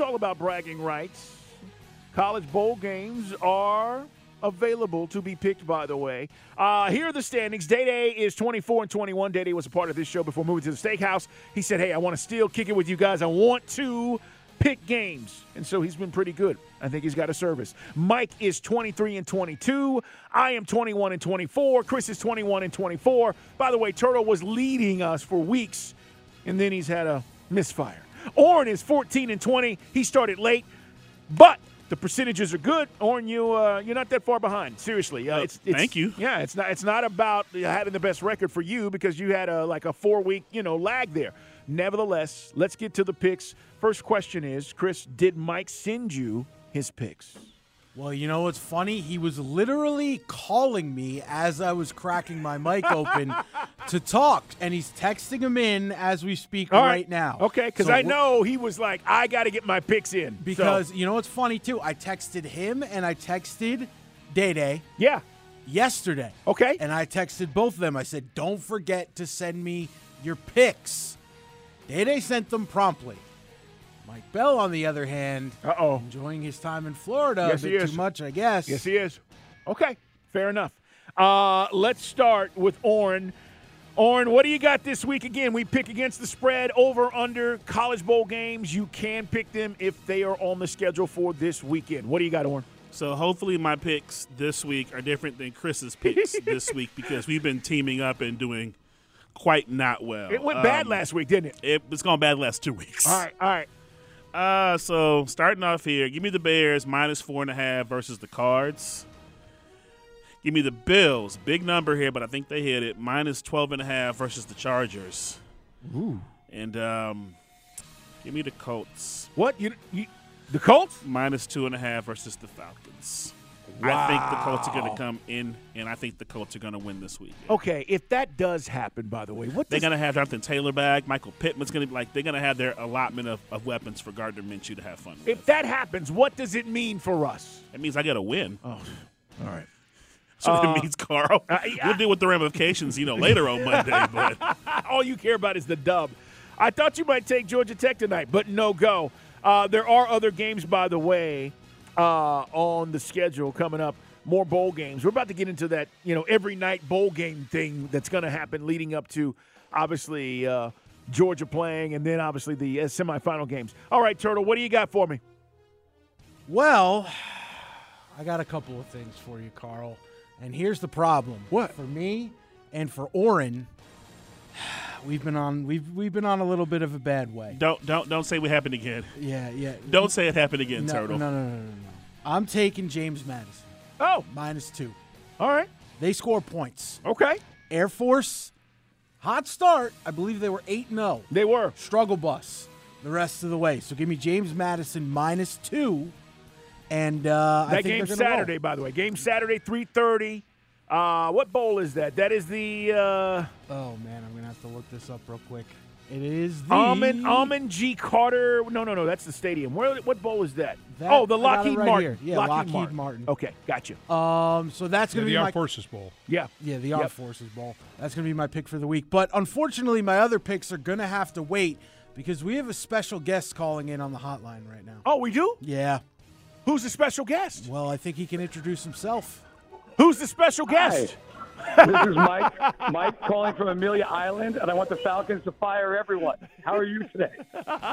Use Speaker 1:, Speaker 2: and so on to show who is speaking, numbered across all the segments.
Speaker 1: It's all about bragging rights. College bowl games are available to be picked, by the way. Uh, here are the standings. Day Day is 24 and 21. Day Day was a part of this show before moving to the steakhouse. He said, Hey, I want to still kick it with you guys. I want to pick games. And so he's been pretty good. I think he's got a service. Mike is 23 and 22. I am 21 and 24. Chris is 21 and 24. By the way, Turtle was leading us for weeks, and then he's had a misfire. Orrin is 14 and 20. He started late, but the percentages are good. Orrin, you uh, you're not that far behind. Seriously, uh, it's, it's
Speaker 2: thank you.
Speaker 1: Yeah, it's not it's not about having the best record for you because you had a like a four week you know lag there. Nevertheless, let's get to the picks. First question is, Chris, did Mike send you his picks?
Speaker 3: Well, you know what's funny? He was literally calling me as I was cracking my mic open to talk, and he's texting him in as we speak right now.
Speaker 1: Okay, because
Speaker 3: So
Speaker 1: I know he was like, I got to get my picks in. So,
Speaker 3: Because you know what's funny too? I texted him and I texted Day Day
Speaker 1: yeah,
Speaker 3: yesterday.
Speaker 1: okay.
Speaker 3: And I texted both of them. I said, "Don't forget to send me your picks." Day Day sent them promptly. Mike Bell, on the other hand,
Speaker 1: Uh oh.
Speaker 3: enjoying his time in Florida
Speaker 1: Yes,
Speaker 3: a
Speaker 1: he
Speaker 3: bit
Speaker 1: is.
Speaker 3: too much, I guess.
Speaker 1: Yes, he is. Okay, fair enough. Uh, let's start with Orrin. Orrin, what do you got this week? Again, we pick against the spread, over, under, college bowl games. You can pick them if they are on the schedule for this weekend. What do you got, Orrin?
Speaker 2: So hopefully my picks this week are different than Chris's picks this week because we've been teaming up and doing quite not well.
Speaker 1: It went bad
Speaker 2: Um,
Speaker 1: last week, didn't it?
Speaker 2: It was gone bad the last two weeks.
Speaker 1: All right, all right.
Speaker 2: Uh, so starting off here, give me the Bears minus four and a half versus the Cards. Give me the Bills, big number here, but I think they hit it minus twelve and a half versus the Chargers.
Speaker 1: Ooh.
Speaker 2: And um, give me the Colts
Speaker 1: What? You, you the Colts?
Speaker 2: minus two and a half versus the Falcons. I think the Colts are going to come in, and I think the Colts are going to win this week.
Speaker 1: Okay, if that does happen, by the way, what
Speaker 2: They're going to have Jonathan Taylor back. Michael Pittman's going to be like, they're going to have their allotment of, of weapons for Gardner Minshew to have fun with.
Speaker 1: if that happens, what does it mean for us?
Speaker 2: It means I got to win.
Speaker 1: Oh, all right.
Speaker 2: So
Speaker 1: Uh,
Speaker 2: it means, Carl.
Speaker 1: uh, yeah.
Speaker 2: We'll deal with the ramifications, you know, later on Monday. But
Speaker 1: All you care about is the dub. I thought you might take Georgia Tech tonight, but no go. Uh, there are other games, by the way, uh, on the schedule coming up. More bowl games. We're about to get into that, you know, every night bowl game thing that's going to happen leading up to, obviously, uh, Georgia playing, and then obviously the uh, semifinal games. All right, Turtle, what do you got for me?
Speaker 3: Well, I got a couple of things for you, Carl. And here's the problem.
Speaker 1: What?
Speaker 3: For me and for Orrin, we've been on we've we've been on a little bit of a bad way.
Speaker 2: don't don't don't say what happened again.
Speaker 3: Yeah, yeah.
Speaker 2: Don't say it happened again,
Speaker 3: no,
Speaker 2: Turtle.
Speaker 3: No, no, no, no, no. I'm taking James Madison.
Speaker 1: Oh,
Speaker 3: Minus two.
Speaker 1: all right.
Speaker 3: They score points.
Speaker 1: Okay.
Speaker 3: Air Force, hot start. I believe they were 8 0.
Speaker 1: They were.
Speaker 3: Struggle bus the rest of the way. So give me James Madison minus two. And uh, I
Speaker 1: That
Speaker 3: think
Speaker 1: game's
Speaker 3: they're roll.
Speaker 1: Saturday, by the way. Game Saturday, 3.30. Uh, what bowl is that? That is the uh,
Speaker 3: Oh, man. I'm going to have to look this up real quick. It is the.
Speaker 1: Amon Amon G. Carter. No, no, no. That's the stadium. Where? What bowl is that?
Speaker 3: That-
Speaker 1: oh, the
Speaker 3: I got it
Speaker 1: Lockheed
Speaker 3: right
Speaker 1: Martin.
Speaker 3: here. Yeah, Lockheed Martin.
Speaker 1: Okay, gotcha.
Speaker 3: Um, so that's going to
Speaker 4: the
Speaker 3: be
Speaker 4: Armed
Speaker 3: my
Speaker 4: Forces Bowl.
Speaker 1: Yeah.
Speaker 3: Yeah, the Armed
Speaker 1: Yep.
Speaker 3: Forces Bowl. That's going to be my pick for the week. But unfortunately, my other picks are going to have to wait because we have a special guest calling in on the hotline right now.
Speaker 1: Oh, we do.
Speaker 3: Yeah.
Speaker 1: Who's the special guest?
Speaker 3: Well, I think he can introduce himself.
Speaker 1: Who's the special guest?
Speaker 5: This is Mike. Mike calling from Amelia Island, and I want the Falcons to fire everyone. How are you today?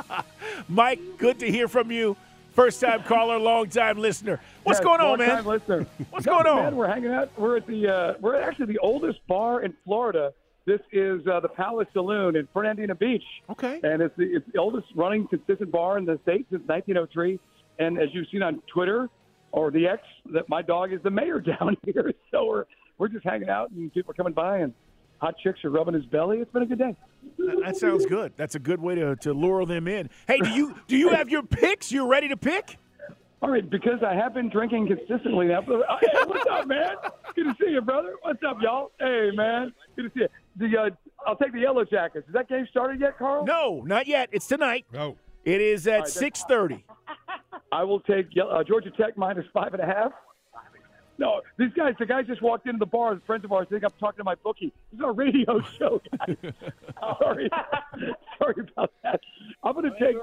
Speaker 1: Mike, good to hear from you. First time caller, long time listener. What's
Speaker 5: Yes,
Speaker 1: going on, man?
Speaker 5: Listener.
Speaker 1: What's going on?
Speaker 5: Man, we're hanging out. We're at the. Uh, we're actually the oldest bar in Florida This is uh, the Palace Saloon in Fernandina Beach.
Speaker 1: Okay.
Speaker 5: And it's the, it's the oldest running consistent bar in the state since 1903. And as you've seen on Twitter or the ex that my dog is the mayor down here. So we're we're just hanging out and people are coming by and hot chicks are rubbing his belly. It's been a good day.
Speaker 1: That, that sounds good. That's a good way to, to lure them in. Hey, do you do you have your picks? You ready to pick?
Speaker 5: All right, because I have been drinking consistently now. Hey, what's up, man? Good to see you, brother. What's up, y'all? Hey, man. Good to see you. The uh, I'll take the Yellow Jackets. Is that game started yet, Carl?
Speaker 1: No, not yet. It's tonight.
Speaker 4: No.
Speaker 1: It is at
Speaker 5: All right,
Speaker 1: six thirty.
Speaker 5: I will take uh, Georgia Tech minus five and a half. No, these guys, the guys just walked into the bar. Friends of ours think I'm talking to my bookie. This is a radio show, guys. Sorry. Sorry about that. I'm going to take,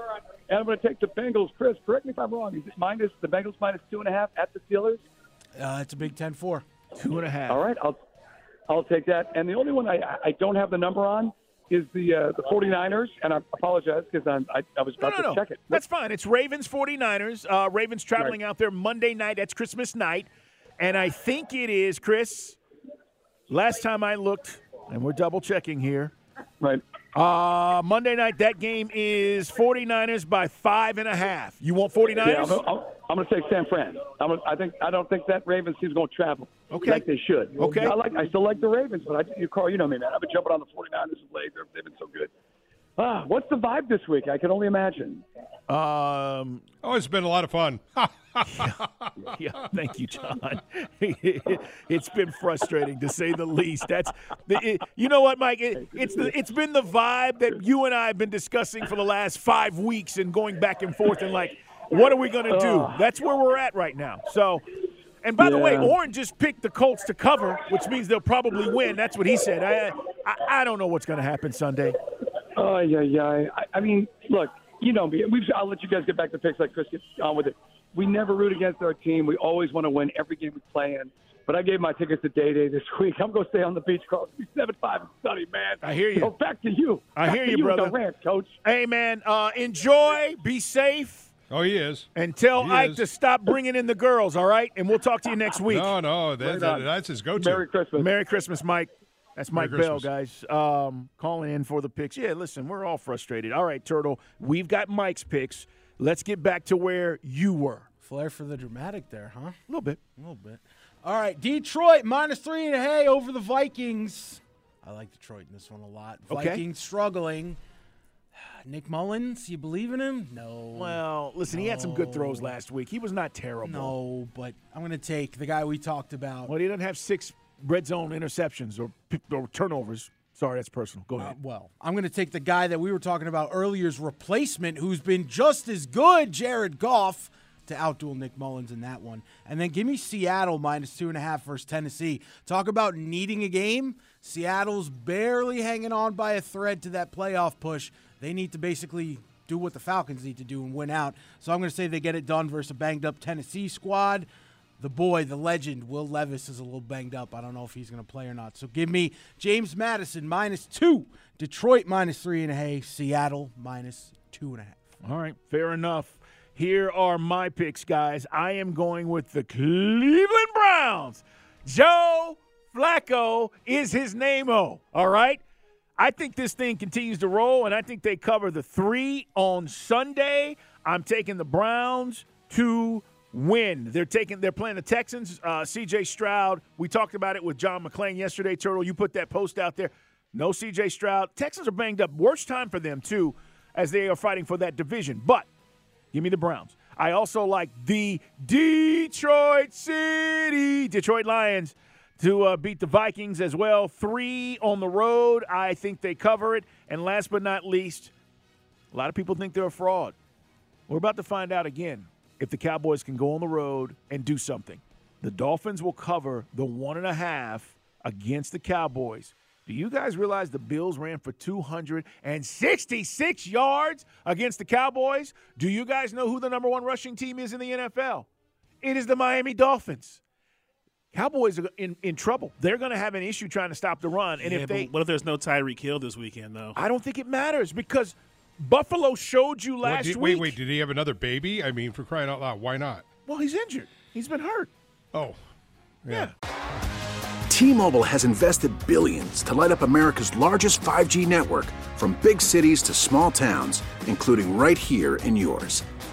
Speaker 5: and I'm going to take the Bengals. Chris, correct me if I'm wrong. Is it minus the Bengals minus two and a half at the Steelers?
Speaker 3: Uh, it's a Big Ten four.
Speaker 1: Two and a half.
Speaker 5: All right, I'll I'll take that. And the only one I I don't have the number on is the uh, the 49ers, and I apologize because I, I was about
Speaker 1: no,
Speaker 5: to
Speaker 1: no.
Speaker 5: check it.
Speaker 1: That's fine. It's Ravens 49ers. Uh, Ravens traveling
Speaker 5: Right.
Speaker 1: out there Monday night. That's Christmas night. And I think it is, Chris, last time I looked, and we're double checking here.
Speaker 5: Right.
Speaker 1: Uh, Monday night, that game is 49ers by five and a half. You want 49ers?
Speaker 5: Yeah, I'm, I'm, I'm going to take San Fran. I'm I think I don't think that Ravens team's going to travel
Speaker 1: Okay.
Speaker 5: like they should.
Speaker 1: Okay.
Speaker 5: I like I still like the Ravens, but I, you Carl, you know me, man. I've been jumping on the 49ers of late. They're, they've been so good. Ah, what's the vibe this week? I can only imagine.
Speaker 1: Um,
Speaker 4: Oh, it's been a lot of fun.
Speaker 1: yeah, thank you, John. it's been frustrating to say the least. That's the, it, you know what, Mike? It, it's the it's been the vibe that you and I have been discussing for the last five weeks and going back and forth and like, what are we going to do? That's where we're at right now. So. And by the way,
Speaker 5: Yeah.
Speaker 1: Orrin just picked the Colts to cover, which means they'll probably win. That's what he said. I I, I don't know what's going to happen Sunday.
Speaker 5: Oh yeah, yeah. I, I mean, look, you know me. We've, I'll let you guys get back to picks. Like Chris gets on with it. We never root against our team. We always want to win every game we play in. But I gave my tickets to Day Day this week. I'm going to stay on the beach, Carl. It's seven five and sunny, man.
Speaker 1: I hear you.
Speaker 5: So back to you.
Speaker 1: I
Speaker 5: Back
Speaker 1: hear you,
Speaker 5: you
Speaker 1: brother.
Speaker 5: Coach.
Speaker 1: Hey, man, uh, enjoy, be safe,
Speaker 4: oh, he is.
Speaker 1: and tell
Speaker 4: He
Speaker 1: Ike
Speaker 4: is.
Speaker 1: to stop bringing in the girls. All right, and we'll talk to you next week.
Speaker 4: No, no, that,
Speaker 5: Right
Speaker 4: that- that's his go-to.
Speaker 5: Merry Christmas.
Speaker 1: Merry Christmas, Mike. That's Mike Bell, guys. Um, calling in for the picks. Yeah, listen, we're all frustrated. All right, Turtle, we've got Mike's picks. Let's get back to where you were.
Speaker 3: Flair for the dramatic there, huh?
Speaker 1: A little bit.
Speaker 3: A little bit. All right, Detroit minus three and a hay over the Vikings. I like Detroit in this one a lot.
Speaker 1: Okay.
Speaker 3: Struggling. Nick Mullens, you believe in him? No.
Speaker 1: Well, listen, he had some good throws last week. He was not terrible.
Speaker 3: no, but I'm going to take the guy we talked about.
Speaker 1: Well, he doesn't have six red zone interceptions or, or turnovers. Sorry, that's personal. Go
Speaker 3: Uh,
Speaker 1: ahead.
Speaker 3: well, I'm going to take the guy that we were talking about earlier's replacement, who's been just as good, Jared Goff, to outduel Nick Mullens in that one. And then give me Seattle minus two and a half versus Tennessee. Talk about needing a game. Seattle's barely hanging on by a thread to that playoff push. They need to basically do what the Falcons need to do and win out. So I'm going to say they get it done versus a banged up Tennessee squad. The boy, the legend, Will Levis is a little banged up. I don't know if he's going to play or not. So give me James Madison minus two, Detroit minus three and a half, Seattle minus two and a half.
Speaker 1: All right, fair enough. Here are my picks, guys. I am going with the Cleveland Browns. Joe Flacco is his name. Oh, all right. I think this thing continues to roll, and I think they cover the three on Sunday. I'm taking the Browns to win. They're taking. They're playing the Texans. Uh, C.J. Stroud. We talked about it with John McClain yesterday. Turtle, you put that post out there. No C.J. Stroud. Texans are banged up. Worst time for them too, as they are fighting for that division. But Give me the Browns. I also like the Detroit City, Detroit Lions to uh, beat the Vikings as well. Three on the road. I think they cover it. And last but not least, a lot of people think they're a fraud. We're about to find out again if the Cowboys can go on the road and do something. The Dolphins will cover the one and a half against the Cowboys. Do you guys realize the Bills ran for 266 yards against the Cowboys? Do you guys know who the number one rushing team is in the NFL? It is the Miami Dolphins. Cowboys are in, in trouble. They're going to have an issue trying to stop the run. And
Speaker 2: Yeah,
Speaker 1: if
Speaker 2: but
Speaker 1: they,
Speaker 2: what if there's no Tyreek Hill this weekend though?
Speaker 1: I don't think it matters because Buffalo showed you
Speaker 4: Well,
Speaker 1: last
Speaker 4: did-
Speaker 1: week.
Speaker 4: Wait, wait. Did he have another baby? I mean, for crying out loud, why not?
Speaker 1: Well, he's injured. He's been hurt.
Speaker 4: Oh, yeah.
Speaker 6: T-Mobile has invested billions to light up America's largest 5G network from big cities to small towns, including right here in yours.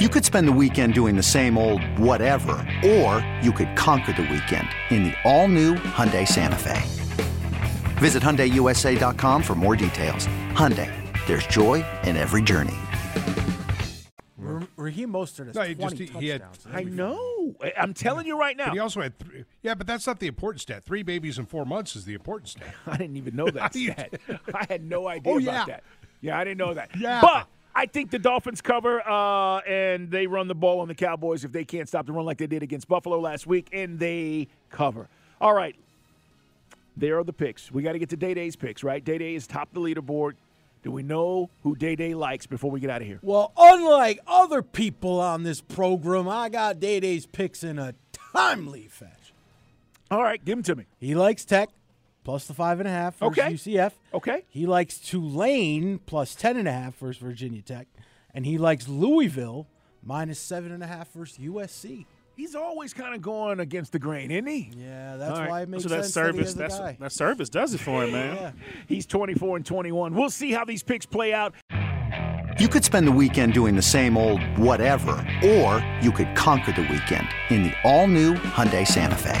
Speaker 7: You could spend the weekend doing the same old whatever, or you could conquer the weekend in the all-new Hyundai Santa Fe. Visit HyundaiUSA.com for more details. Hyundai, there's joy in every journey.
Speaker 3: R- Raheem Mostert has
Speaker 4: No, he
Speaker 3: 20
Speaker 4: just- he- he had
Speaker 3: touchdowns.
Speaker 1: I know. I- I'm telling you right now.
Speaker 4: But he also had three. Yeah, but that's not the important stat. Three babies in four months is the important stat.
Speaker 1: I didn't even know that
Speaker 4: You-
Speaker 1: stat. I had no oh, idea
Speaker 4: Oh,
Speaker 1: about
Speaker 4: yeah.
Speaker 1: that. Yeah, I didn't know that.
Speaker 4: Yeah.
Speaker 1: But I think the Dolphins cover uh, and they run the ball on the Cowboys if they can't stop the run like they did against Buffalo last week, and they cover. All right. There are the picks. We got to get to Day Day's picks, right? Day Day is top of the leaderboard. Do we know who Day Day likes before we get out of here?
Speaker 3: Well, unlike other people on this program, I got Day Day's picks in a timely fashion.
Speaker 1: All right, give them to me.
Speaker 3: He likes Tech plus the five and a half versus
Speaker 1: Okay.
Speaker 3: UCF.
Speaker 1: Okay.
Speaker 3: He likes Tulane plus ten and a half versus Virginia Tech, and he likes Louisville minus seven and a half versus USC.
Speaker 1: He's always kind of going against the grain, isn't he?
Speaker 3: Yeah, that's
Speaker 1: All right.
Speaker 3: why it makes
Speaker 2: So that
Speaker 3: sense
Speaker 2: service,
Speaker 3: that he
Speaker 2: that's
Speaker 3: guy.
Speaker 2: that service does it for him, man.
Speaker 3: Yeah.
Speaker 1: He's 24 and 21. We'll see how these picks play out.
Speaker 7: You could spend the weekend doing the same old whatever, or you could conquer the weekend in the all-new Hyundai Santa Fe.